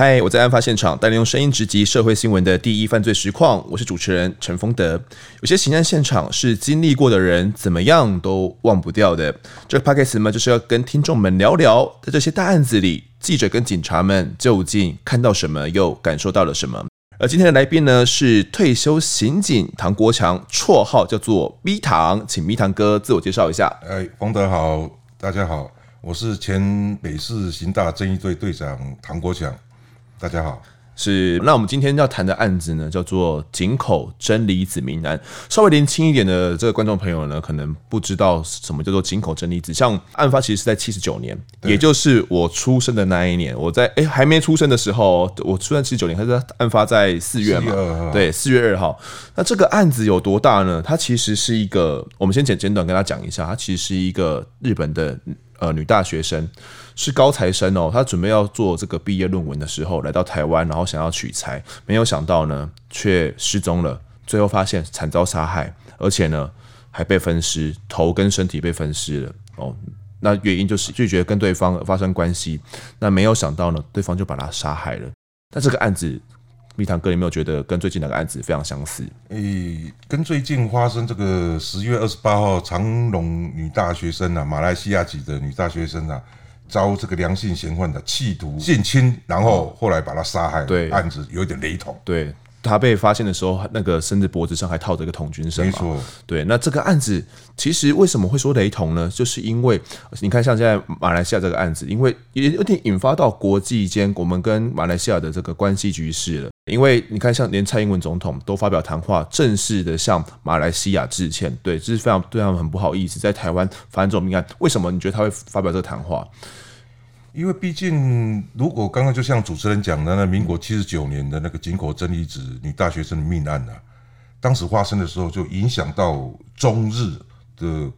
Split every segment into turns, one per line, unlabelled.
嗨，我在案发现场，带您用声音直击社会新闻的第一犯罪实况。我是主持人陈丰德。有些刑案现场是经历过的人，怎么样都忘不掉的。这个 podcast 呢，就是要跟听众们聊聊，在这些大案子里，记者跟警察们究竟看到什么，又感受到了什么。而今天的来宾呢，是退休刑警唐国强，绰号叫做 B 唐，请 B 唐哥自我介绍一下。
哎，丰德好，大家好，我是前北市刑大正义队队长唐国强。大家好，
是那我们今天要谈的案子呢，叫做井口真理子命案。稍微年轻一点的这个观众朋友呢，可能不知道什么叫做井口真理子。像案发其实是在七十九年，也就是我出生的那一年。我在哎、欸、还没出生的时候，我出生七十九年，它是案发在四月嘛？对，四月二号。那这个案子有多大呢？它其实是一个，我们先简简短跟他讲一下，它其实是一个日本的呃女大学生。是高材生哦，他准备要做这个毕业论文的时候，来到台湾，然后想要取材，没有想到呢，却失踪了。最后发现惨遭杀害，而且呢，还被分尸，头跟身体被分尸了。哦，那原因就是拒绝跟对方发生关系。那没有想到呢，对方就把他杀害了。那这个案子蜜糖哥有没有觉得跟最近哪个案子非常相似？
诶、跟最近发生这个十月二十八号长隆女大学生啊，马来西亚籍的女大学生啊。遭这个良性嫌犯的企图性侵，然后后来把他杀害。对，案子有点雷同。
对，他被发现的时候，那个甚至脖子上还套着一个童军绳。没错。对，那这个案子其实为什么会说雷同呢？就是因为你看，像现在马来西亚这个案子，因为也有点引发到国际间我们跟马来西亚的这个关系局势了。因为你看，像连蔡英文总统都发表谈话，正式的向马来西亚致歉。对，这是非常对他们很不好意思，在台湾发生这种命案，为什么？你觉得他会发表这个谈话？
因为毕竟，如果刚刚就像主持人讲的，那民国七十九年的那个井口真理子女大学生的命案啊，当时发生的时候就影响到中日的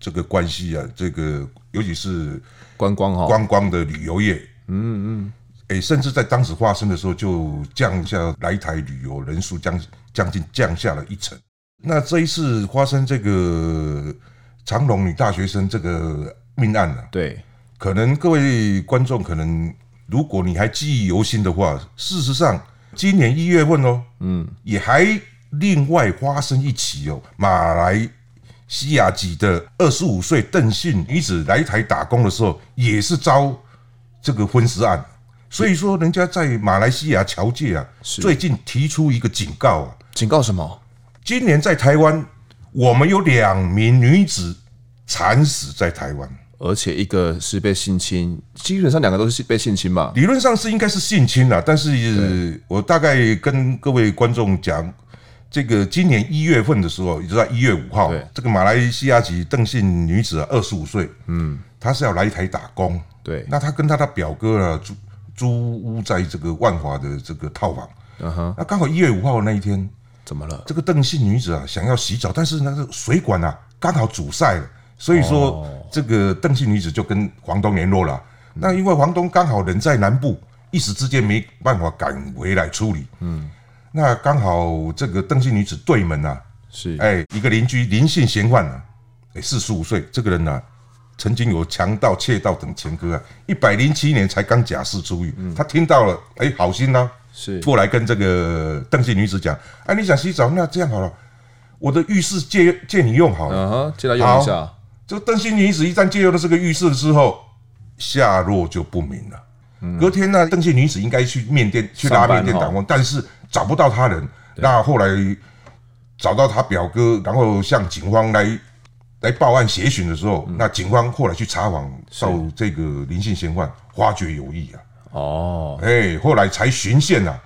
这个关系啊，这个尤其是观光哈。观光的旅游业，嗯嗯，诶，甚至在当时发生的时候就降下来台旅游人数将将近降下了一成。那这一次发生这个长隆女大学生这个命案呢、啊？
对。
可能各位观众可能，如果你还记忆犹新的话，事实上，今年一月份哦，嗯，也还另外发生一起哦，马来西亚籍的二十五岁邓姓女子来台打工的时候，也是遭这个婚尸案。所以说，人家在马来西亚侨界啊，最近提出一个警告啊，
警告什么？
今年在台湾，我们有两名女子惨死在台湾。
而且一个是被性侵，基本上两个都是被性侵嘛。
理论上是应该是性侵啦，但是我大概跟各位观众讲，这个今年一月份的时候，也就在一月五号，这个马来西亚籍邓姓女子二十五岁，嗯，她是要来台打工，对，那她跟她的表哥啊租租屋在这个万华的这个套房，嗯哼，那刚好一月五号那一天，怎么了？这个邓姓女子啊想要洗澡，但是那个水管啊刚好阻塞了。所以说，这个邓姓女子就跟房东联络了。那因为房东刚好人在南部，一时之间没办法赶回来处理。嗯，那刚好这个邓姓女子对门啊，是哎一个邻居林姓嫌犯啊，哎四十五岁，这个人呢、啊、曾经有强盗、窃盗等前科啊，一百零七年才刚假释出狱。他听到了，哎好心呐，是过来跟这个邓姓女子讲，哎你想洗澡，那这样好了，我的浴室借借你用好了，借来用一下。这个邓姓女子一旦借用了这个浴室之后，下落就不明了。隔天呢，邓姓女子应该去面店去拉面店打工，但是找不到他人。那后来找到他表哥，然后向警方来来报案协寻的时候，那警方后来去查访到这个林姓嫌犯，发觉有异啊。哦，哎，后来才循线啊，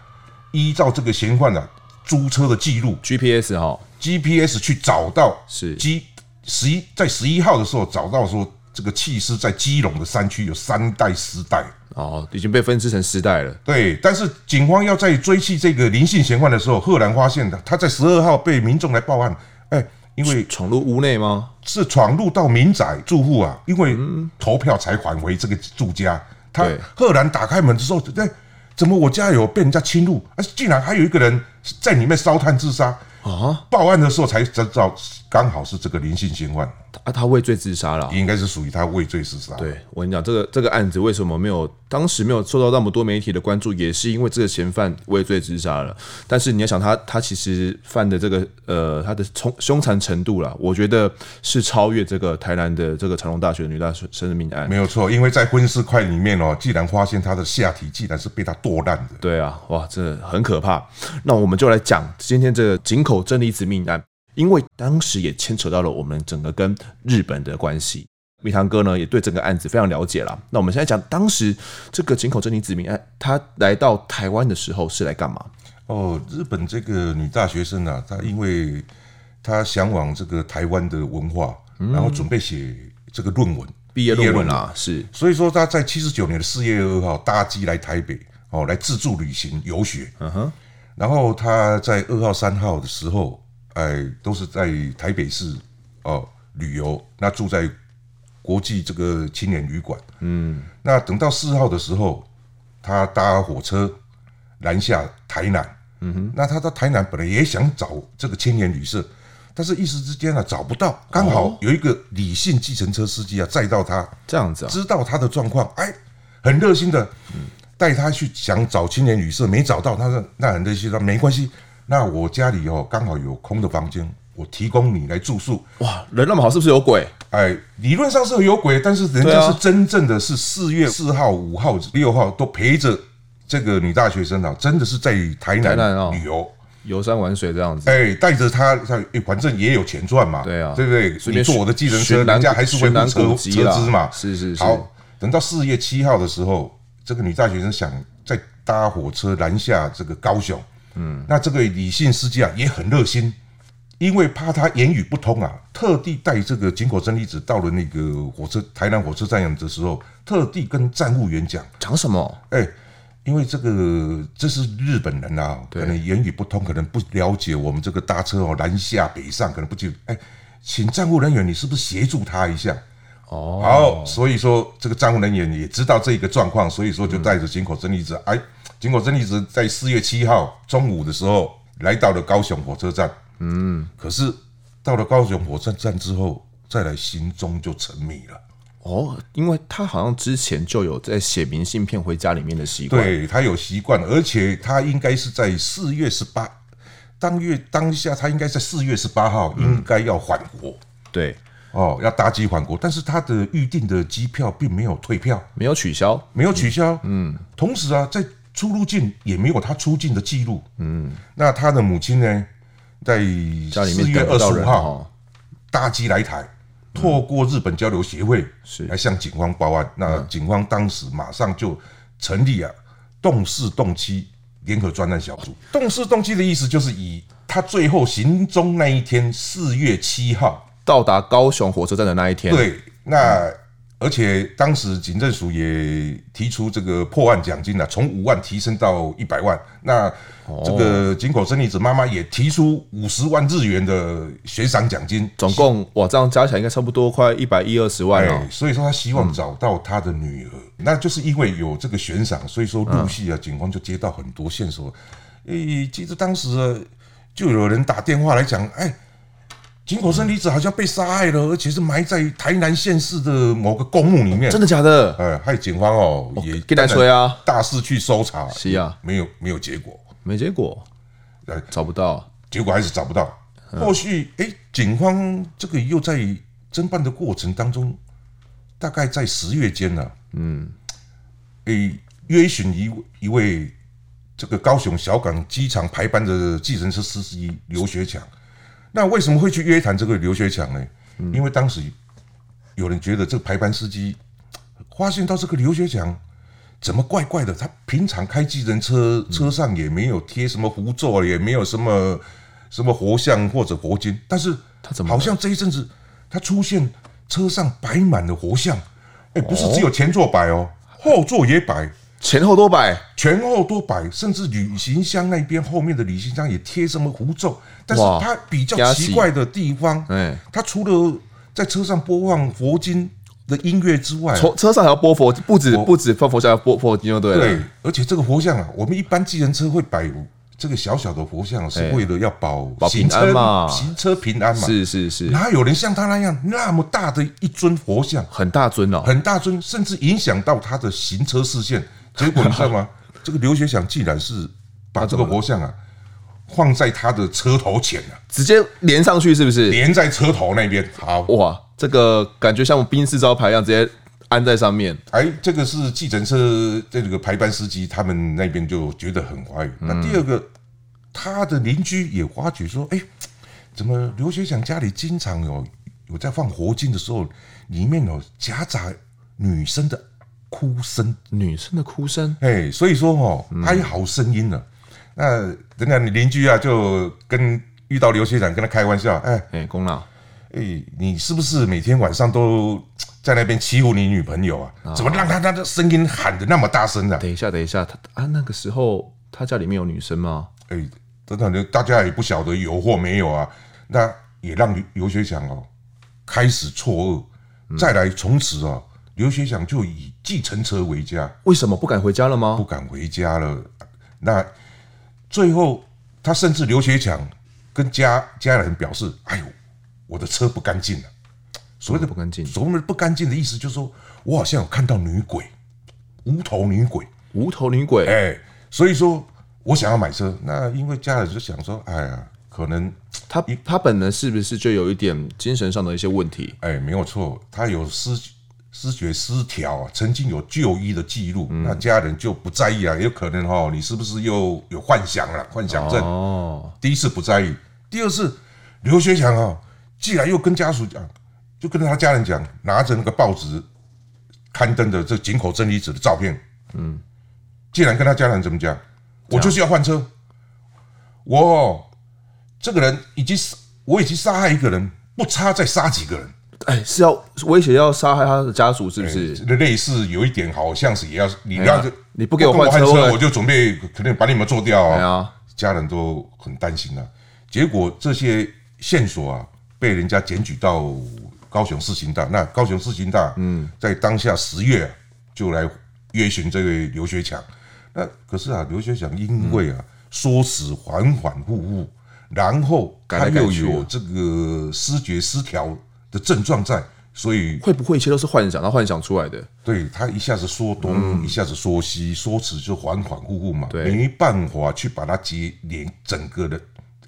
依照这个嫌犯啊租车的记录
，GPS 哈
，GPS 去找到是 G。十一在十一号的时候找到说，这个弃尸在基隆的山区有三袋尸袋
哦，已经被分尸成尸袋了。
对，但是警方要在追缉这个林姓嫌犯的时候，赫然发现的他在十二号被民众来报案，哎，因为
闯入屋内吗？
是闯入到民宅住户啊，因为投票才返回这个住家。他赫然打开门之后，哎，怎么我家有被人家侵入？而竟然还有一个人在里面烧炭自杀啊！报案的时候才知道。刚好是这个林姓嫌犯，
啊，他畏罪自杀了，
应该是属于他畏罪自杀。
对，我跟你讲，这个这个案子为什么没有当时没有受到那么多媒体的关注，也是因为这个嫌犯畏罪自杀了。但是你要想他，他其实犯的这个呃，他的凶凶残程度啦，我觉得是超越这个台南的这个长隆大学的女大学生的命案。
没有错，因为在婚尸块里面哦，既然发现他的下体既然是被他剁烂的。
对啊，哇，这很可怕。那我们就来讲今天这个井口真理子命案。因为当时也牵扯到了我们整个跟日本的关系，米堂哥呢也对整个案子非常了解了。那我们现在讲当时这个井口真理子民案，他来到台湾的时候是来干嘛？
哦，日本这个女大学生啊，她因为她向往这个台湾的文化，然后准备写这个论文，
毕业论文啊，是。
所以说她在七十九年的四月二号搭机来台北，哦，来自助旅行游学。嗯哼。然后她在二号、三号的时候。哎，都是在台北市哦旅游，那住在国际这个青年旅馆。嗯，那等到四号的时候，他搭火车南下台南。嗯哼，那他到台南本来也想找这个青年旅社，但是一时之间啊找不到，刚好有一个李姓计程车司机啊载到他，
这样子啊，
知道他的状况，哎，很热心的带他去想找青年旅社，没找到，他说那很热心，说没关系。那我家里哦，刚好有空的房间，我提供你来住宿。
哇，人那么好，是不是有鬼？
哎，理论上是有鬼，但是人家是真正的是四月四号、五号、六号都陪着这个女大学生啊，真的是在台南旅游、
游山玩水这样子。
哎，带着她，反正也有钱赚嘛，
对啊，
对不对？你坐我的计程车，人家还是会付车车资嘛。
是是是。
好，等到四月七号的时候，这个女大学生想再搭火车南下这个高雄。嗯，那这个李姓司机啊也很热心，因为怕他言语不通啊，特地带这个井口真理子到了那个火车台南火车站的时候，特地跟站务员讲
讲什么？
哎，因为这个这是日本人啊，可能言语不通，可能不了解我们这个搭车哦南下北上，可能不记得。哎，请站务人员，你是不是协助他一下？哦，好，所以说这个站务人员也知道这个状况，所以说就带着井口真理子，哎。井口真理子在四月七号中午的时候来到了高雄火车站，嗯，可是到了高雄火车站之后，再来行踪就沉迷了。
哦，因为他好像之前就有在写明信片回家里面的习惯，
对，他有习惯，而且他应该是在四月十八当月当下，他应该在四月十八号应该要返国，嗯，
对，
哦，要搭机返国，但是他的预定的机票并没有退票，
没有取消，
没有取消，嗯，同时啊，在出入境也没有他出境的记录。嗯，那他的母亲呢，在四月二十五号搭机来台，透过日本交流协会是来向警方报案。那警方当时马上就成立啊，动事动机联合专案小组。动事动机的意思就是以他最后行踪那一天，四月七号
到达高雄火车站的那一天。
对，那。而且当时警政署也提出这个破案奖金呢，从五万提升到一百万。那这个井口真理子妈妈也提出五十万日元的悬赏奖金，
总共哇，这样加起来应该差不多快一百一二十万哦。
所以说他希望找到他的女儿，那就是因为有这个悬赏，所以说陆续啊，警方就接到很多线索。诶，其实当时就有人打电话来讲，哎。井口胜离子好像被杀害了，而且是埋在台南县市的某个公墓里面。
真的假的？
哎，害警方哦也
给他吹啊，
大肆去搜查，
是啊，
没有没有结果，
没结果，哎，找不到，
结果还是找不到。后续哎，警方这个又在侦办的过程当中，大概在十月间呢，嗯，哎，约询一一位这个高雄小港机场排班的计程车司机刘学强。那为什么会去约谈这个刘学强呢？因为当时有人觉得这个排班司机发现到这个刘学强怎么怪怪的，他平常开计程车车上也没有贴什么符咒，也没有什么什么佛像或者佛经，但是他怎么好像这一阵子他出现车上摆满了佛像，哎，不是只有前座摆哦，后座也摆。
前后都摆，
前后都摆，甚至旅行箱那边后面的旅行箱也贴什么符咒。但是它比较奇怪的地方，哎，它除了在车上播放佛经的音乐之外，
从车上还要播佛，不止不止放佛像，要播佛经就
对而且这个佛像啊，我们一般计程车会摆这个小小的佛像是为了要保
保平安嘛，
行车平安嘛。
是是是，
哪有人像他那样那么大的一尊佛像，
很大尊哦，
很大尊，甚至影响到他的行车视线。结果你知道吗？这个刘学祥竟然是把这个佛像啊放在他的车头前了，
直接连上去，是不是？
连在车头那边。好
哇，这个感觉像我们宾士招牌一样，直接。安在上面，
哎，这个是计程车这个排班司机，他们那边就觉得很怀疑。那第二个，他的邻居也发觉说，哎，怎么刘学祥家里经常有有在放佛经的时候，里面有夹杂女生的哭声，
女生的哭声，
哎，所以说哦，哀嚎声音了。那人家你邻居啊，就跟遇到刘学长跟他开玩笑，哎
哎，功劳，
哎，你是不是每天晚上都？在那边欺负你女朋友啊？怎么让他他的声音喊的那么大声呢？
等一下，等一下，他啊，那个时候他家里面有女生吗？
哎，等等，大家也不晓得有或没有啊。那也让刘刘学祥哦开始错愕。再来，从此啊，刘学祥就以计程车为家。
为什么不敢回家了吗？
不敢回家了。那最后，他甚至刘学祥跟家家人表示：“哎呦，我的车不干净了。”所谓的不干净，所谓的不干净的意思就是说，我好像有看到女鬼，无头女鬼，
无头女鬼。
哎，所以说我想要买车，那因为家人就想说，哎呀，可能
他他本人是不是就有一点精神上的一些问题？
哎，没有错，他有思思觉失调啊，曾经有就医的记录，那家人就不在意啊，有可能哦，你是不是又有幻想了？幻想症。哦，第一次不在意，第二次刘学强啊，既然又跟家属讲。就跟他家人讲，拿着那个报纸刊登的这井口真理子的照片，嗯，既然跟他家人怎么讲，我就是要换车，我这个人已经我已经杀害一个人，不差再杀几个人，
哎，是要威胁要杀害他的家属，是不是？
类似有一点，好像是也要你要
你不给我换车，
我就准备肯定把你们做掉啊！家人都很担心啊。结果这些线索啊，被人家检举到。高雄市刑大，那高雄市刑大，嗯，在当下十月就来约询这位刘学强。那可是啊，刘学强因为啊说辞反反复复，然后他又有这个失觉失调的症状在，所以
会不会一切都是幻想？他幻想出来的？
对，他一下子说东，一下子说西，说辞就反反复复嘛，没办法去把它结连整个的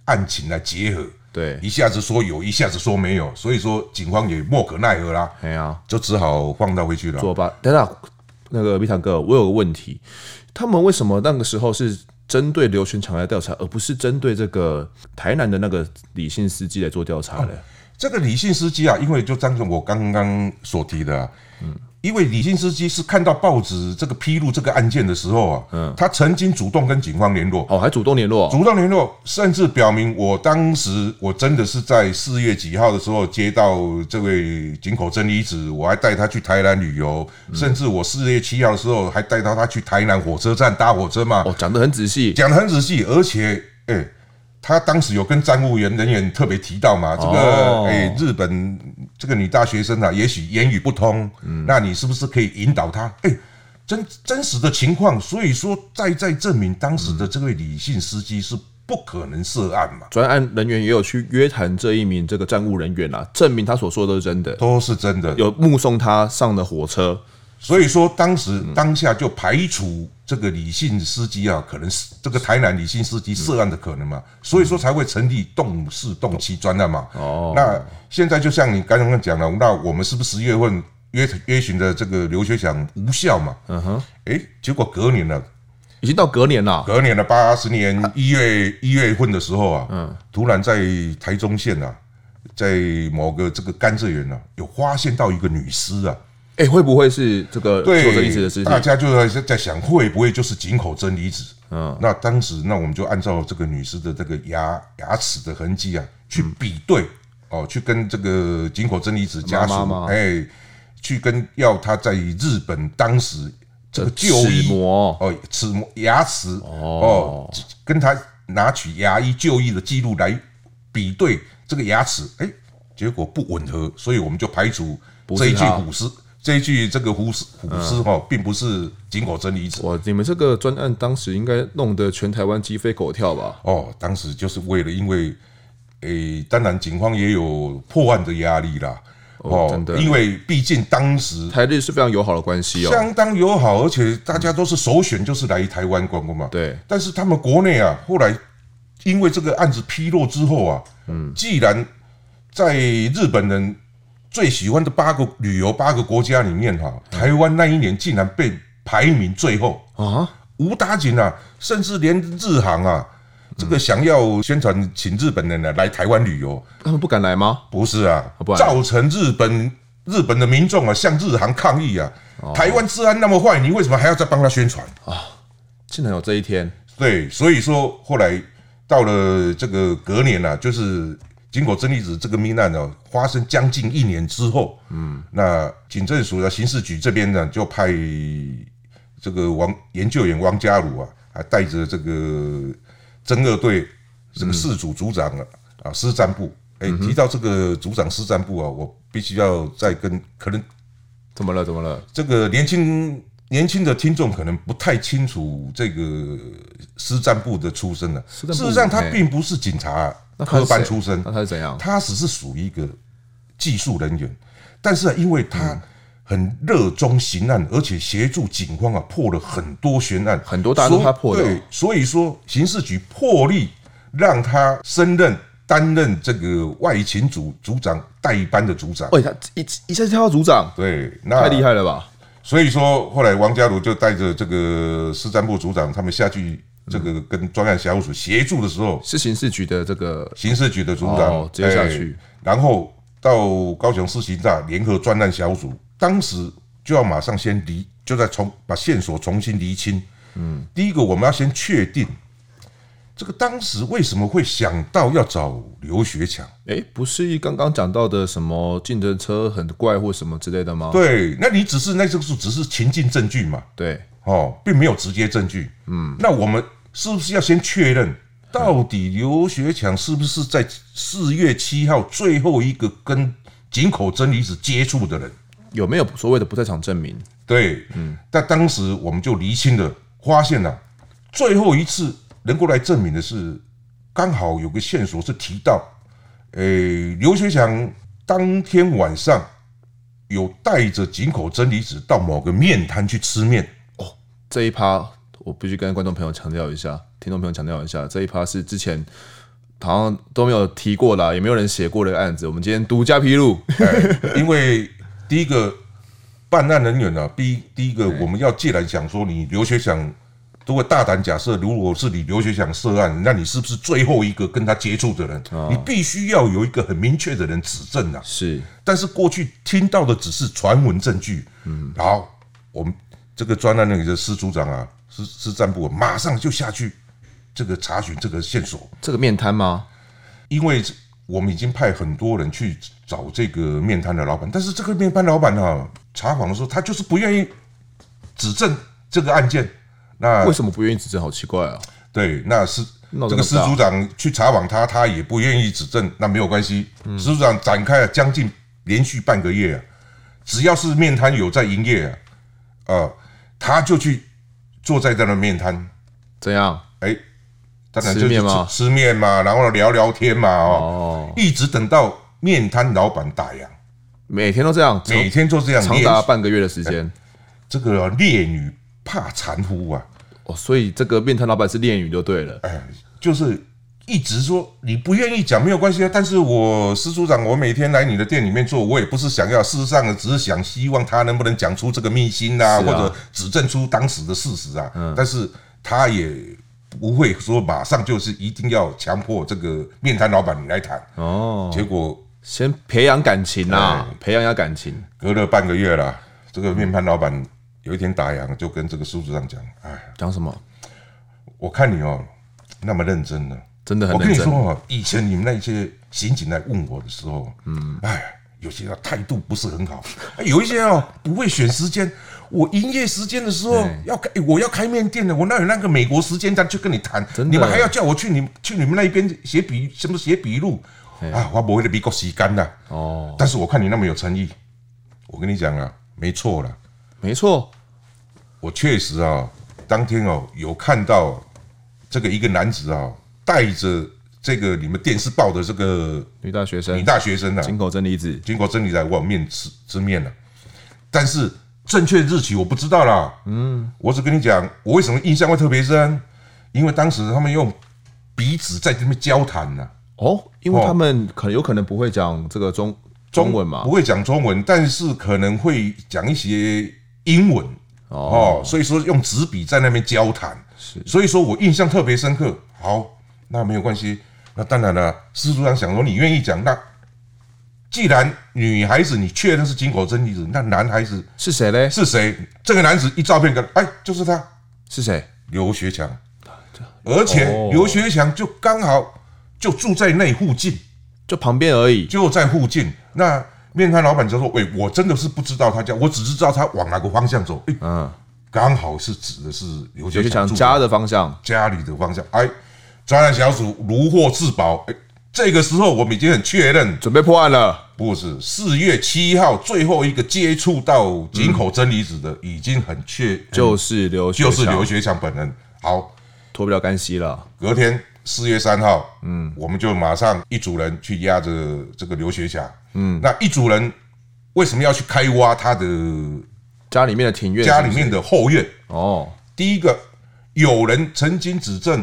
案情来结合。
对，
一下子说有，一下子说没有，所以说警方也莫可奈何啦。
哎呀，
就只好放他回去了。
作罢。等等，那个碧堂哥，我有个问题，他们为什么那个时候是针对刘全强来调查，而不是针对这个台南的那个李姓司机来做调查呢？
这个李姓司机啊，因为就当成我刚刚所提的，啊，嗯。因为李姓司机是看到报纸这个披露这个案件的时候啊，嗯，他曾经主动跟警方联络，
哦，还主动联络，
主动联络，甚至表明我当时我真的是在四月几号的时候接到这位井口真理子，我还带他去台南旅游，甚至我四月七号的时候还带到他去台南火车站搭火车嘛，
哦，讲的很仔细，
讲的很仔细，而且，哎。他当时有跟站务员人员特别提到嘛，这个诶，日本这个女大学生啊，也许言语不通，那你是不是可以引导她？诶，真真实的情况，所以说再再证明当时的这位李姓司机是不可能涉案嘛。
专案人员也有去约谈这一名这个站务人员啊，证明他所说的都是真的，
都是真的，
有目送他上了火车。
所以说，当时当下就排除这个李姓司机啊，可能是这个台南李姓司机涉案的可能嘛，所以说才会成立动四动七专案嘛。哦，那现在就像你刚刚讲了，那我们是不是十月份约约询的这个刘学祥无效嘛？嗯哼，哎，结果隔年了，
已经到隔年了，
隔年了八十年一月一月份的时候啊，嗯，突然在台中县啊，在某个这个甘蔗园啊，有发现到一个女尸啊。
哎，会不会是这个井口真理子的事情？
大家就在在想，会不会就是井口真理子？嗯，那当时那我们就按照这个女尸的这个牙牙齿的痕迹啊，去比对哦，去跟这个井口真理子家属，哎，去跟要他在日本当时这个就医哦，齿模牙齿哦，跟他拿取牙医就医的记录来比对这个牙齿，哎，结果不吻合，所以我们就排除这一具古尸。这一具这个胡尸胡尸哈，并不是井口真理子。
哇，你们这个专案当时应该弄得全台湾鸡飞狗跳吧？
哦，当时就是为了因为，诶、欸，当然警方也有破案的压力啦。哦，真的，因为毕竟当时
台日是非常友好的关系哦，
相当友好，而且大家都是首选，就是来台湾观光嘛。
对，
但是他们国内啊，后来因为这个案子披露之后啊，嗯，既然在日本人。最喜欢的八个旅游八个国家里面哈，台湾那一年竟然被排名最后。啊，无打紧啊，甚至连日航啊，这个想要宣传请日本人呢来台湾旅游，
他们不敢来吗？
不是啊，造成日本日本的民众啊向日航抗议啊，台湾治安那么坏，你为什么还要再帮他宣传？啊？
竟然有这一天，
对，所以说后来到了这个隔年啊，就是。井口真理子这个命案呢，发生将近一年之后，嗯，那警政署的刑事局这边呢，就派这个王研究员王家鲁啊，还带着这个侦二队这个四组组长啊，啊，师战部。哎，提到这个组长师战部啊，我必须要再跟可能
怎么了？怎么了？
这个年轻年轻的听众可能不太清楚这个师战部的出身了。事实上，他并不是警察。科班出身，
那他是怎样？
他只是属于一个技术人员，但是因为他很热衷刑案，而且协助警方啊破了很多悬案，
很多大案都他破的。
对，所以说刑事局破例让他升任担任这个外勤组组长代班的组长。
哎，他一一下跳到组长，
对，
那太厉害了吧？
所以说后来王家鲁就带着这个司战部组长他们下去。这个跟专案小组协助的时候，
是刑事局的这个
刑事局的组长
接下去，
然后到高雄市刑大联合专案小组，当时就要马上先离，就在重把线索重新厘清。嗯，第一个我们要先确定，这个当时为什么会想到要找刘学强？
哎，不是刚刚讲到的什么竞争车很怪或什么之类的吗？
对，那你只是那这个是只是情境证据嘛？
对。
哦，并没有直接证据。嗯，那我们是不是要先确认，到底刘学强是不是在四月七号最后一个跟井口真理子接触的人？
有没有所谓的不在场证明？
对，嗯，但当时我们就厘清了，发现了最后一次能够来证明的是，刚好有个线索是提到，诶，刘学强当天晚上有带着井口真理子到某个面摊去吃面。
这一趴我必须跟观众朋友强调一下，听众朋友强调一下，这一趴是之前好像都没有提过啦，也没有人写过的案子。我们今天独家披露，
因为第一个办案人员呢，第一第一个我们要既然想说你留学强，如果大胆假设，如果是你留学强涉案，那你是不是最后一个跟他接触的人？你必须要有一个很明确的人指证啊。
是，
但是过去听到的只是传闻证据。嗯，好，我们。这个专案那个司组长啊，司司战部马上就下去这个查询这个线索。
这个面摊吗？
因为我们已经派很多人去找这个面摊的老板，但是这个面摊老板啊，查访的时候他就是不愿意指证这个案件。那
为什么不愿意指证？好奇怪啊！
对，那是这个司组长去查访他，他也不愿意指证。那没有关系，司组长展开了将近连续半个月啊，只要是面摊有在营业啊，呃。他就去坐在这的面摊，
怎样？
哎，当然就是吃吃面嘛，然后聊聊天嘛，哦，一直等到面摊老板打烊，
每天都这样，
每天都这样，
长达半个月的时间。
这个烈女怕缠夫啊，
哦，所以这个面摊老板是烈女就对了，
哎，就是。一直说你不愿意讲没有关系啊，但是我司组长，我每天来你的店里面做，我也不是想要，事实上只是想希望他能不能讲出这个秘辛啊，或者指证出当时的事实啊。但是他也不会说马上就是一定要强迫这个面摊老板你来谈哦。结果
先培养感情啊，培养一下感情。
隔了半个月了，这个面摊老板有一天打烊，就跟这个司组长讲：“哎，
讲什么？
我看你哦，那么认真呢。”
真的很。
我跟你说啊，以前你们那些刑警来问我的时候，嗯，哎，有些啊态度不是很好，有一些啊不会选时间。我营业时间的时候要开，我要开面店的，我哪有那个美国时间再去跟你谈？你们还要叫我去你去你们那边写笔什么写笔录啊？我不会的美国时间的哦。但是我看你那么有诚意，我跟你讲啊，没错了，
没错，
我确实啊，当天哦有看到这个一个男子啊带着这个你们电视报的这个
女大学生，
女大学生啊，
井口真理子，
井口真理在我面吃吃面了，但是正确日期我不知道啦。嗯，我只跟你讲，我为什么印象会特别深，因为当时他们用笔纸在这边交谈呢。
哦，因为他们可能有可能不会讲这个中中文嘛，
不会讲中文，但是可能会讲一些英文。哦，所以说用纸笔在那边交谈，是，所以说我印象特别深刻。好，那没有关系，那当然了，施组长想说你愿意讲，那既然女孩子你确认是井口真理子，那男孩子
是谁呢？
是谁？这个男子一照片跟，哎，就是他，
是谁？
刘学强，而且刘学强就刚好。就住在那附近，
就旁边而已，
就在附近。那面摊老板就说：“喂，我真的是不知道他家，我只是知道他往哪个方向走。”哎，嗯，刚好是指的是刘学强
家的方向，
家里的方向。哎，专案小组如获至宝。哎，这个时候我们已经很确认，
准备破案了。
不是四月七号最后一个接触到井口真理子的，嗯、已经很确，
就是刘，
就是刘学强本人。好，
脱不了干系了。
隔天。四月三号，嗯，我们就马上一组人去压着这个刘学强，嗯，那一组人为什么要去开挖他的
家里面的庭院？
家里面的后院？
哦，
第一个有人曾经指证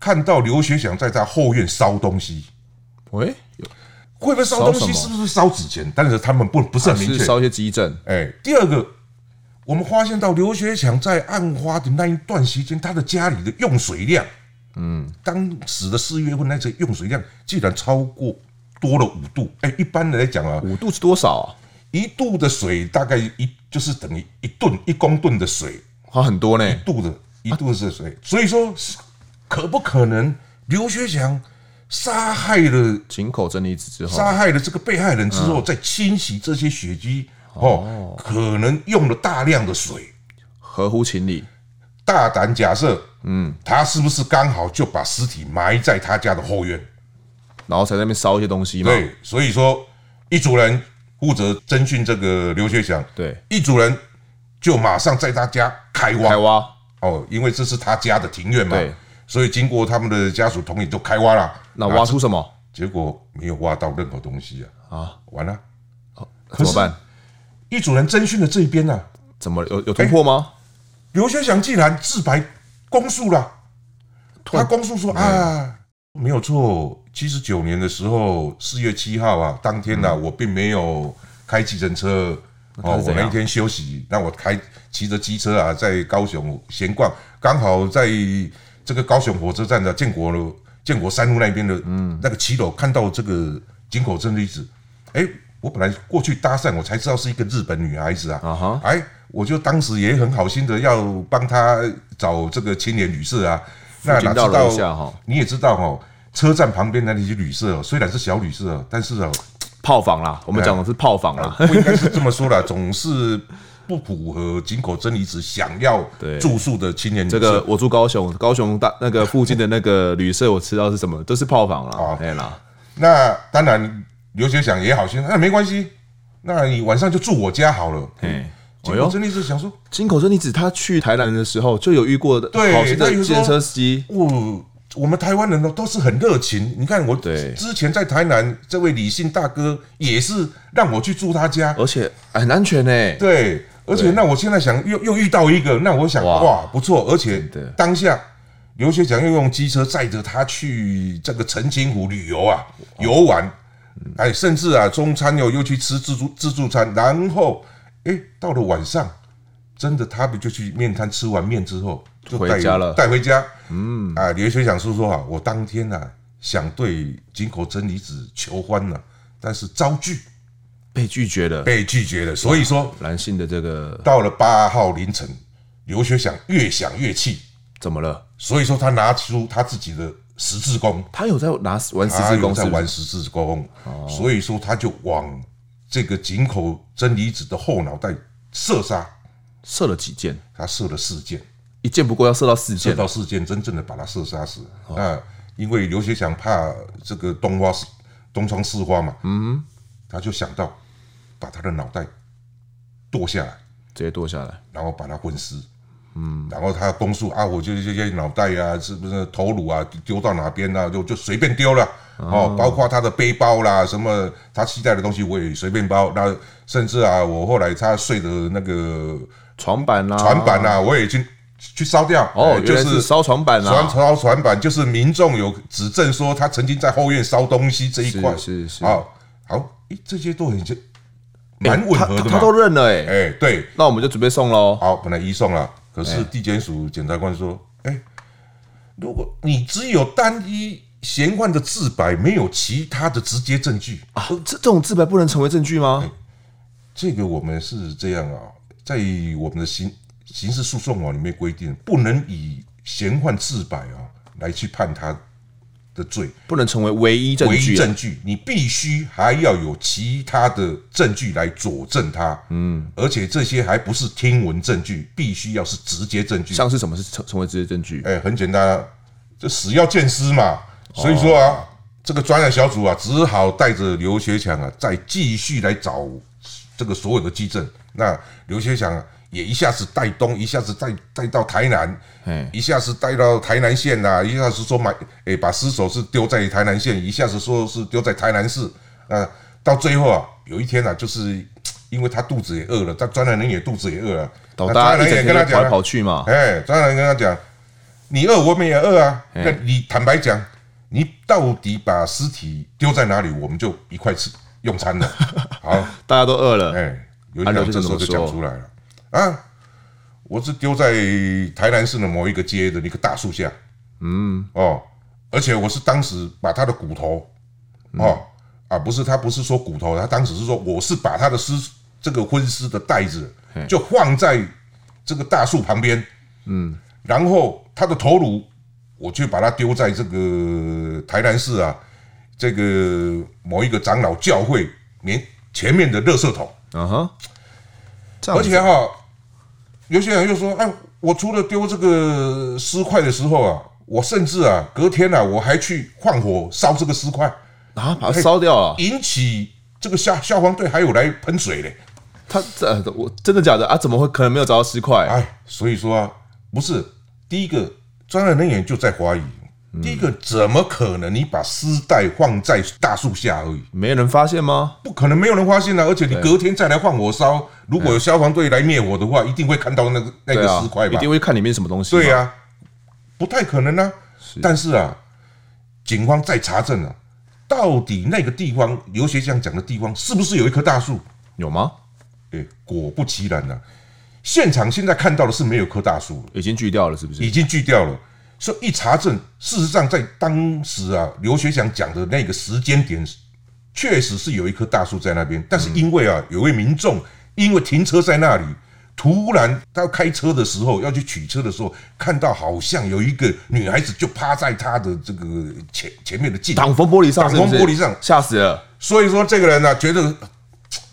看到刘学祥在他后院烧东西，
喂，
会不会烧东西？是不是烧纸钱？但是他们不不是很明确，
烧一些迹证。
哎，第二个，我们发现到刘学强在案发的那一段时间，他的家里的用水量。嗯，当时的四月份那些用水量竟然超过多了五度。哎，一般来讲啊，
五度是多少啊？
一度的水大概一就是等于一吨一公吨的水，
花很多呢。
一度的一度的水，所以说可不可能刘学强杀害了
井口真理子之后，
杀害了这个被害人之后，再清洗这些血迹哦，可能用了大量的水，
合乎情理。
大胆假设，嗯，他是不是刚好就把尸体埋在他家的后院，
然后才在那边烧一些东西嘛？
对，所以说一组人负责侦讯这个刘学祥，
对，
一组人就马上在他家开挖，
开挖。
哦，因为这是他家的庭院嘛，对，所以经过他们的家属同意，都开挖了。
那挖出什么？
结果没有挖到任何东西啊！啊，完了，
怎么办？
一组人侦讯的这一边呢？
怎么有有突破吗？
刘学祥竟然自白供述了，他供述说啊，没有错，七十九年的时候，四月七号啊，当天呢、啊，我并没有开计程车哦，我那一天休息，那我开骑着机车啊，在高雄闲逛，刚好在这个高雄火车站的建国建国三路那边的嗯。那个骑楼看到这个井口真理子，哎，我本来过去搭讪，我才知道是一个日本女孩子啊，啊哈，哎。我就当时也很好心的要帮她找这个青年旅社啊，那哪知道你也知道哈，车站旁边的那些旅社虽然是小旅社，但是啊，
炮房啦，我们讲的是炮房啦，
不应该是这么说啦，总是不符合井口真理子想要住宿的青年旅社。
这个我住高雄，高雄大那个附近的那个旅社，我知道是什么，都是炮房啊。对啦，
那当然刘学祥也好心，那没关系，那你晚上就住我家好了。井口真理子想说，
井口真理子他去台南的时候就有遇过的，
对，
好心的计程车司机。
哦，我们台湾人呢都是很热情。你看我之前在台南，这位李姓大哥也是让我去住他家，
而且很安全呢。
对，而且那我现在想又又遇到一个，那我想哇。不错，而且当下刘学强又用机车载着他去这个澄清湖旅游啊游玩，哎，甚至啊中餐又又去吃自助自助餐，然后。哎，到了晚上，真的，他们就去面摊吃完面之后，就带回家了，带回家。嗯，啊，刘学强叔说啊，我当天呐、啊、想对井口真理子求欢了，但是遭拒，
被拒绝了，
被拒绝了。所以说，
男性的这个
到了八号凌晨，刘学祥越想越气，
怎么了？
所以说他拿出他自己的十字弓，
他有在拿玩十字弓，
在玩十字弓，所以说他就往。这个井口真理子的后脑袋射杀，
射了几箭？
他射了四箭，
一箭不过要射到四箭，
射到四箭，真正的把他射杀死。那因为刘学祥怕这个东花东窗事发嘛，嗯，他就想到把他的脑袋剁下来，
直接剁下来，
然后把它分尸。嗯，然后他供述啊，我就这些脑袋啊，是不是头颅啊，丢到哪边啊，就就随便丢了哦，包括他的背包啦，什么他携带的东西我也随便包。那甚至啊，我后来他睡的那个
床板啦，
床板啊，我也已经去烧掉。
哦，就是烧床板啊，
烧床板，就是民众有指证说他曾经在后院烧东西这一块，
是是
好，好，这些都很蛮吻合的嘛，
他都认了哎，
哎，对，
那我们就准备送喽。
好，本来移送了。可是地检署检察官说：“哎、欸，如果你只有单一嫌犯的自白，没有其他的直接证据
啊，这这种自白不能成为证据吗？”欸、
这个我们是这样啊，在我们的刑刑事诉讼法里面规定，不能以嫌犯自白啊来去判他。的罪
不能成为唯一证据，唯一
证据，你必须还要有其他的证据来佐证它。嗯，而且这些还不是听闻证据，必须要是直接证据。
像是什么是成成为直接证据？
哎，很简单啊，这死要见尸嘛。所以说啊，这个专案小组啊，只好带着刘学强啊，再继续来找这个所有的基证。那刘学强。也一下子带东，一下子带带到台南，一下子带到台南县呐，一下子说买，诶，把尸首是丢在台南县，一下子说是丢在台南市，啊，到最后啊，有一天啊，就是因为他肚子也饿了，他专案人也肚子也饿了，
专案人也跟他讲，跑来跑去嘛，
哎，专案人跟他讲，你饿我们也饿啊，那你坦白讲，你到底把尸体丢在哪里，我们就一块吃用餐了，好，
大家都饿了，
哎，有一天这时候就讲出来了。啊，我是丢在台南市的某一个街的那个大树下，嗯，哦，而且我是当时把他的骨头，哦，啊，不是他不是说骨头，他当时是说我是把他的尸这个婚尸的袋子就放在这个大树旁边，嗯，然后他的头颅我就把它丢在这个台南市啊这个某一个长老教会面前面的垃圾桶，嗯哼，而且哈。有些人又说：“哎，我除了丢这个尸块的时候啊，我甚至啊，隔天啊，我还去放火烧这个尸块
啊，把它烧掉了，
引起这个消消防队还有来喷水嘞。
他这我真的假的啊？怎么会可能没有找到尸块？
哎，所以说啊，不是第一个专案人员就在怀疑。”第一个，怎么可能？你把丝带放在大树下而已，
没人发现吗？
不可能，没有人发现啊！而且你隔天再来放火烧，如果有消防队来灭火的话，一定会看到那个那个尸块吧？
一定会看里面什么东西。
对呀，不太可能啊。但是啊，警方在查证啊，到底那个地方刘学江讲的地方是不是有一棵大树？
有吗？
哎，果不其然啊，现场现在看到的是没有棵大树，
已经锯掉了，是不是？
已经锯掉了。所以一查证，事实上在当时啊，刘学祥讲的那个时间点，确实是有一棵大树在那边。但是因为啊，有位民众因为停车在那里，突然他开车的时候要去取车的时候，看到好像有一个女孩子就趴在他的这个前前面的镜
挡风玻璃上，
挡风玻璃上
吓死了。
所以说这个人呢、啊，觉得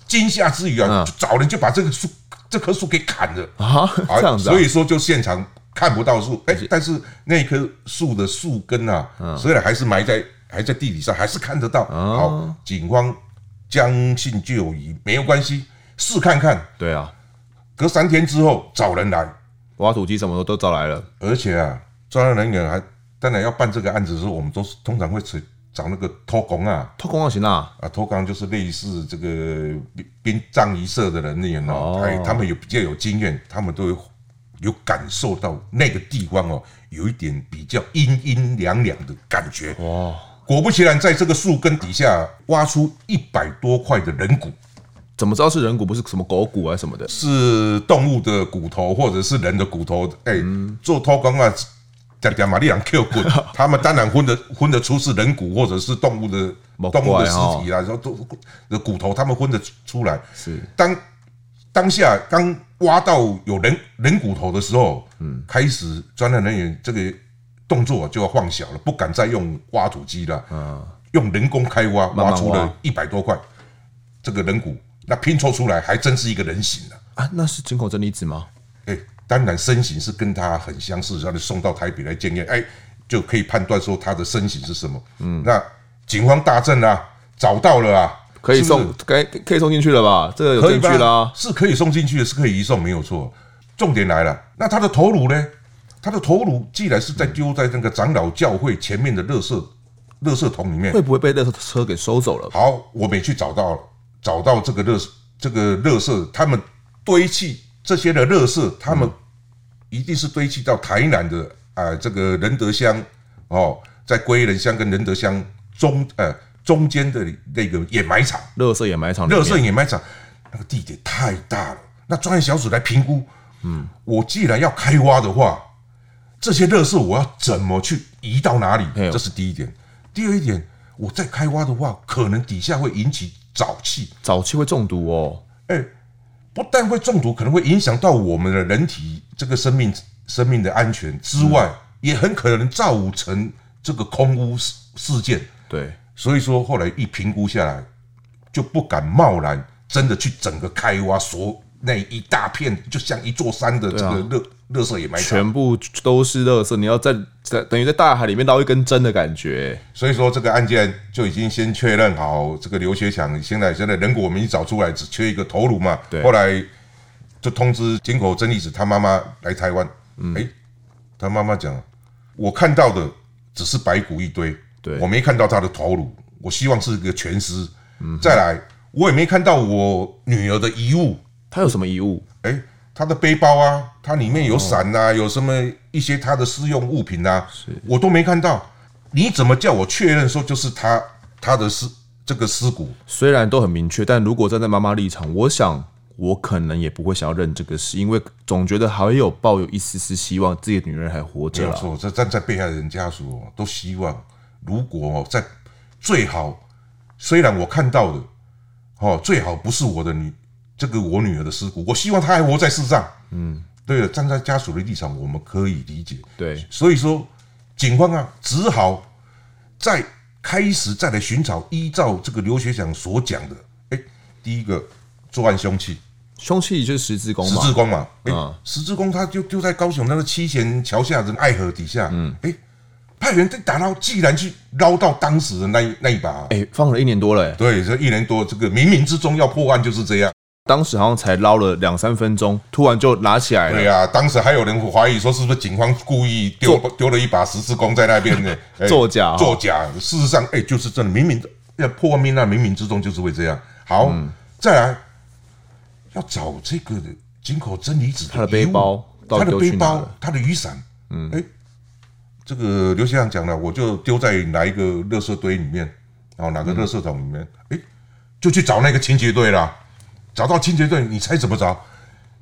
惊吓之余啊，就找人就把这个树这棵树给砍了啊，这样子。所以说就现场。看不到树，哎，但是那棵树的树根啊，虽然还是埋在还在地底下，还是看得到。好，警方将信就疑，没有关系，试看看。
对啊，
隔三天之后找人来
挖土机，什么的都找来了。
而且啊，专案人员还当然要办这个案子的时候，我们都是通常会找找那个偷工啊，
偷工也行啊。
啊，偷工就是类似这个殡葬仪社的人员哦，他们有比较有经验，他们都会。有感受到那个地方哦，有一点比较阴阴凉凉的感觉。哇！果不其然，在这个树根底下挖出一百多块的人骨。
怎么知道是人骨？不是什么狗骨啊什么的？
是动物的骨头，或者是人的骨头？哎、欸，做偷工啊，讲讲玛丽兰 Q 骨，他们当然分得分得出是人骨，或者是动物的动物的尸体啊，然后都的骨头，他们分得出来。是当。当下刚挖到有人人骨头的时候，嗯，开始专案人员这个动作就要放小了，不敢再用挖土机了，嗯，用人工开挖，挖出了一百多块这个人骨，那拼凑出来还真是一个人形了
啊！那是井口真理子吗？
哎，当然身形是跟他很相似，让你送到台北来检验，哎，就可以判断说他的身形是什么。嗯，那警方大阵啊，找到了啊。
可以送，该可以送进去了吧？这个有证据啦，
是可以送进去的，是可以移送，没有错。重点来了，那他的头颅呢？他的头颅既然是在丢在那个长老教会前面的垃圾垃圾桶里面，
会不会被垃圾车给收走了？
好，我们也去找到了，找到这个垃圾，这个垃圾，他们堆砌这些的垃圾，他们一定是堆砌到台南的啊、呃，这个仁德乡哦，在归仁乡跟仁德乡中呃中间的那个掩埋场，
垃圾掩埋场，
垃圾掩埋场那个地点太大了，那专业小组来评估，嗯，我既然要开挖的话。这些垃圾我要怎么去移到哪里？这是第一点。第二一点，我再开挖的话，可能底下会引起沼气，
沼气会中毒哦。
哎，不但会中毒，可能会影响到我们的人体这个生命生命的安全之外，也很可能造成这个空污事事件。
对，
所以说后来一评估下来，就不敢贸然真的去整个开挖所那一大片，就像一座山的这个热。垃圾也埋，
全部都是垃圾。你要在在等于在大海里面捞一根针的感觉。
所以说这个案件就已经先确认好，这个刘学强现在现在人骨我们已经找出来，只缺一个头颅嘛。对。后来就通知井口真理子他妈妈来台湾。嗯。哎，他妈妈讲，我看到的只是白骨一堆，对，我没看到他的头颅。我希望是一个全尸。嗯。再来，我也没看到我女儿的遗物。
她有什么遗物？
哎。她的背包啊，它里面有伞呐、啊，有什么一些她的私用物品啊，我都没看到。你怎么叫我确认说就是她她的尸这个尸骨？
虽然都很明确，但如果站在妈妈立场，我想我可能也不会想要认这个事，因为总觉得还有抱有一丝丝希望自己的女儿还活着。
没有错，这站在被害人家属都希望，如果在最好，虽然我看到的哦，最好不是我的女。这个我女儿的尸骨，我希望她还活在世上。嗯，对了，站在家属的立场，我们可以理解。
对，
所以说警方啊，只好再开始再来寻找，依照这个刘学祥所讲的，哎，第一个作案凶器，
凶器就是十字弓
嘛，十字弓嘛，哎，十字弓，他就丢在高雄那个七贤桥下的爱河底下。嗯，哎，派员在打捞，既然去捞到当时的那一那一把，
哎，放了一年多了，
对，这一年多，这个冥冥之中要破案就是这样。
当时好像才捞了两三分钟，突然就拿起来了。
对呀、啊，当时还有人怀疑说是不是警方故意丢丢了一把十字弓在那边呢？
作假，
作假。事实上，哎，就是真的，冥冥要破案命案，冥冥之中就是会这样。好，嗯、再来要找这个井口真理子
他的背包，
他的背包，他的雨伞。嗯，哎，这个刘先生讲了，我就丢在哪一个垃圾堆里面，然后哪个垃圾桶里面，哎、嗯，就去找那个清洁队啦。找到清洁队，你猜怎么着？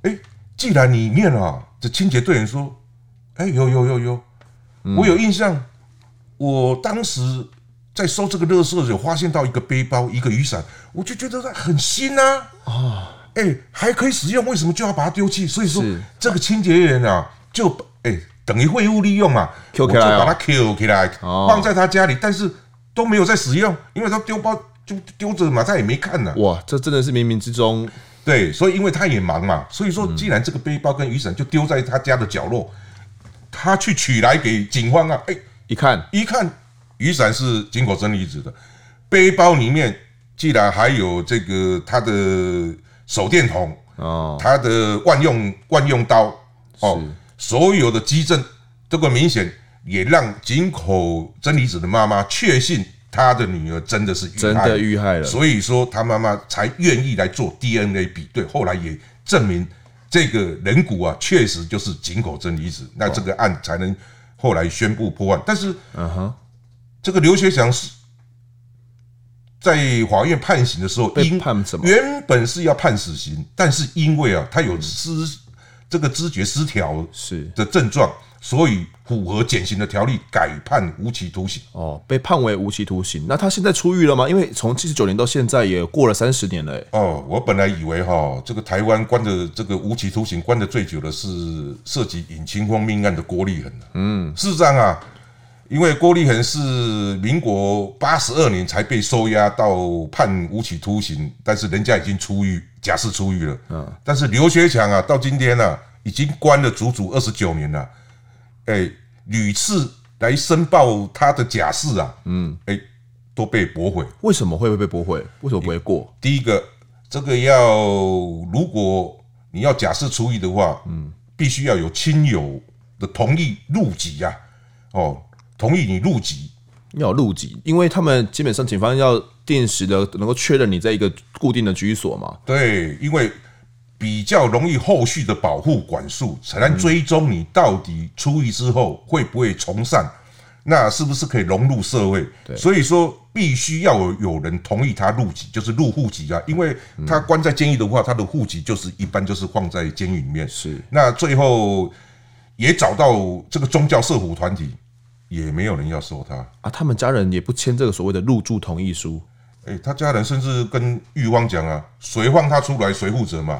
哎，既然里面啊，这清洁队员说，哎，有有有有，我有印象，我当时在收这个垃圾的时候，发现到一个背包，一个雨伞，我就觉得它很新啊，啊，哎，还可以使用，为什么就要把它丢弃？所以说，这个清洁员啊，就哎等于废物利用嘛，我就把它 Q 起来，放在他家里，但是都没有在使用，因为他丢包。就丢着嘛，他也没看呢。
哇，这真的是冥冥之中。
对，所以因为他也忙嘛，所以说既然这个背包跟雨伞就丢在他家的角落，他去取来给警方啊。哎，一看一看，雨伞是经过真理子的，背包里面既然还有这个他的手电筒哦，他的万用万用刀哦，所有的基证这个明显也让井口真理子的妈妈确信。她的女儿真的是
真的遇害了，
所以说她妈妈才愿意来做 DNA 比对，后来也证明这个人骨啊，确实就是井口真理子，那这个案才能后来宣布破案。但是，嗯哼，这个刘学祥是在法院判刑的时候，因
判什么？
原本是要判死刑，但是因为啊，他有失这个知觉失调是的症状。所以符合减刑的条例，改判无期徒刑。
哦，被判为无期徒刑。那他现在出狱了吗？因为从七十九年到现在也过了三十年了。
哦，我本来以为哈，这个台湾关的这个无期徒刑关的最久的是涉及尹清风命案的郭立恒。嗯，事实上啊，因为郭立恒是民国八十二年才被收押到判无期徒刑，但是人家已经出狱，假释出狱了。嗯，但是刘学强啊，到今天呢、啊，已经关了足足二十九年了。哎，屡次来申报他的假释啊，嗯，哎，都被驳回。
为什么会被驳回？为什么不会过？
第一个，这个要如果你要假释出狱的话，嗯，必须要有亲友的同意入籍呀，哦，同意你入籍，
要入籍，因为他们基本上警方要定时的能够确认你在一个固定的居所嘛。
对，因为。比较容易后续的保护管束，才能追踪你到底出狱之后会不会从善，那是不是可以融入社会？对，所以说必须要有有人同意他入籍，就是入户籍啊。因为他关在监狱的话，他的户籍就是一般就是放在监狱里面。是，那最后也找到这个宗教社福团体，也没有人要收他
啊。他们家人也不签这个所谓的入住同意书。
哎，他家人甚至跟狱方讲啊，谁放他出来，谁负责嘛。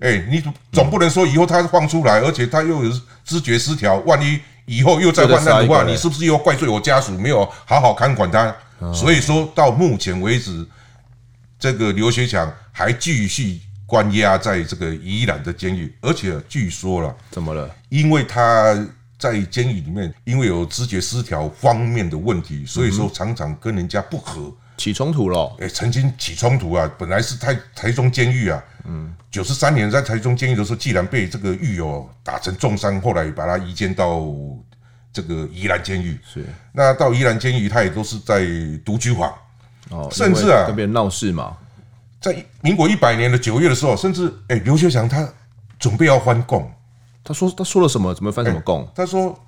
哎、欸，你总不能说以后他放出来，而且他又有知觉失调，万一以后又再犯案的话，你是不是又要怪罪我家属没有好好看管他？所以说到目前为止，这个刘学强还继续关押在这个宜兰的监狱，而且据说了，
怎么了？
因为他在监狱里面，因为有知觉失调方面的问题，所以说常常跟人家不和。
起冲突了，
哎，曾经起冲突啊！本来是台台中监狱啊，嗯，九十三年在台中监狱的时候，既然被这个狱友打成重伤，后来把他移监到这个宜兰监狱。是，那到宜兰监狱，他也都是在独居房，哦，甚至啊，
跟别人闹事嘛。
在民国一百年的九月的时候，甚至哎，刘学祥他准备要翻供，
他说他说了什么？怎么翻什么供？
他说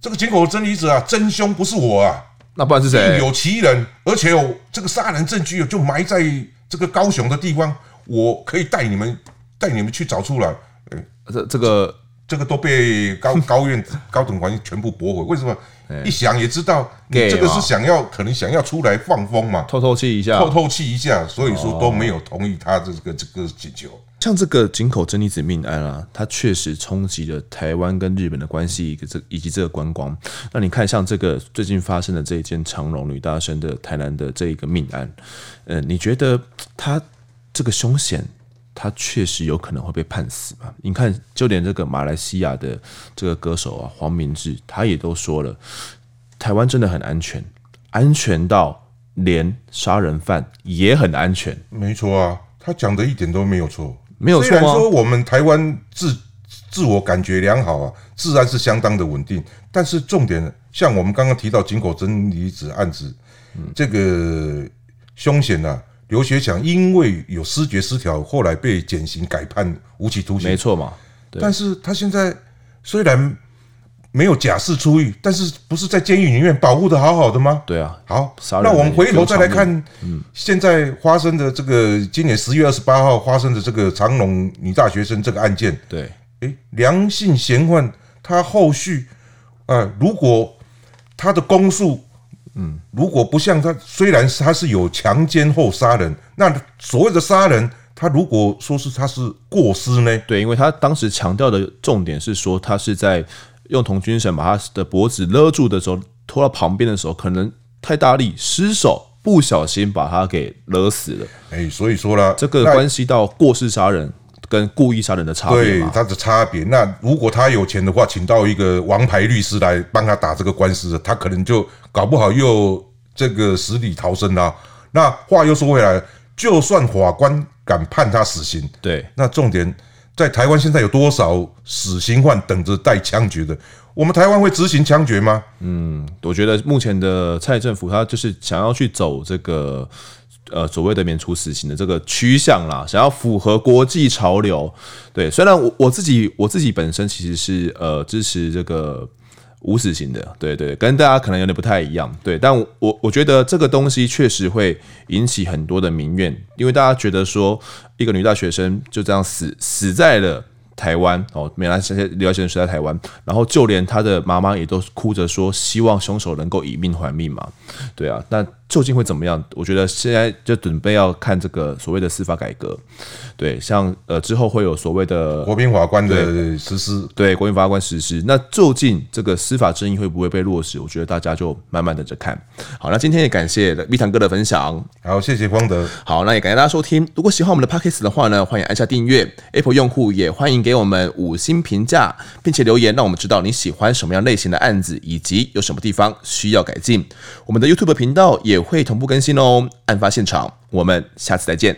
这个井口真理子啊，真凶不是我啊。
那不然是谁？
有其人，而且有这个杀人证据，就埋在这个高雄的地方，我可以带你们带你们去找出来。
这这个
这个都被高 高院高等法院全部驳回。为什么？一想也知道，你这个是想要可能想要出来放风嘛，
透透气一下，
透透气一下，所以说都没有同意他这个这个请求。
像这个井口真理子命案啊，它确实冲击了台湾跟日本的关系，一个这以及这个观光。那你看，像这个最近发生的这一件长荣女大生的台南的这一个命案，呃，你觉得他这个凶险，他确实有可能会被判死吗？你看，就连这个马来西亚的这个歌手啊，黄明志，他也都说了，台湾真的很安全，安全到连杀人犯也很安全。
没错啊，他讲的一点都没有错。
没有错。
虽然说我们台湾自自我感觉良好啊，治安是相当的稳定，但是重点像我们刚刚提到井口真理子案子，这个凶险啊，刘学强因为有失觉失调，后来被减刑改判无期徒刑，
没错嘛。
但是他现在虽然。没有假释出狱，但是不是在监狱里面保护的好好的吗？
对啊，
好，那我们回头再来看，现在发生的这个今年十月二十八号发生的这个长隆女大学生这个案件，
对，
诶，良性嫌犯他后续啊，如果他的供述，嗯，如果不像他，虽然他是有强奸后杀人，那所谓的杀人，他如果说是他是过失呢？
对，因为他当时强调的重点是说他是在。用童军绳把他的脖子勒住的时候，拖到旁边的时候，可能太大力失手，不小心把他给勒死了。
哎，所以说呢，
这个关系到过失杀人跟故意杀人的差别。
对，他的差别。那如果他有钱的话，请到一个王牌律师来帮他打这个官司，他可能就搞不好又这个死里逃生啦。那话又说回来，就算法官敢判他死刑，
对，
那重点。在台湾现在有多少死刑犯等着待枪决的？我们台湾会执行枪决吗？
嗯，我觉得目前的蔡政府他就是想要去走这个呃所谓的免除死刑的这个趋向啦，想要符合国际潮流。对，虽然我我自己我自己本身其实是呃支持这个。无死刑的，对对，跟大家可能有点不太一样，对，但我我觉得这个东西确实会引起很多的民怨，因为大家觉得说一个女大学生就这样死死在了台湾哦，没来这些留学生死在台湾，然后就连她的妈妈也都哭着说希望凶手能够以命还命嘛，对啊，那究竟会怎么样？我觉得现在就准备要看这个所谓的司法改革。对，像呃之后会有所谓的
国民法官的实施，
对，对国民法官实施。那究竟这个司法正义会不会被落实？我觉得大家就慢慢等着看。好，那今天也感谢蜜糖哥的分享。
好，谢谢光德。
好，那也感谢大家收听。如果喜欢我们的 Podcast 的话呢，欢迎按下订阅。Apple 用户也欢迎给我们五星评价，并且留言，让我们知道你喜欢什么样类型的案子，以及有什么地方需要改进。我们的 YouTube 频道也会同步更新哦。案发现场，我们下次再见。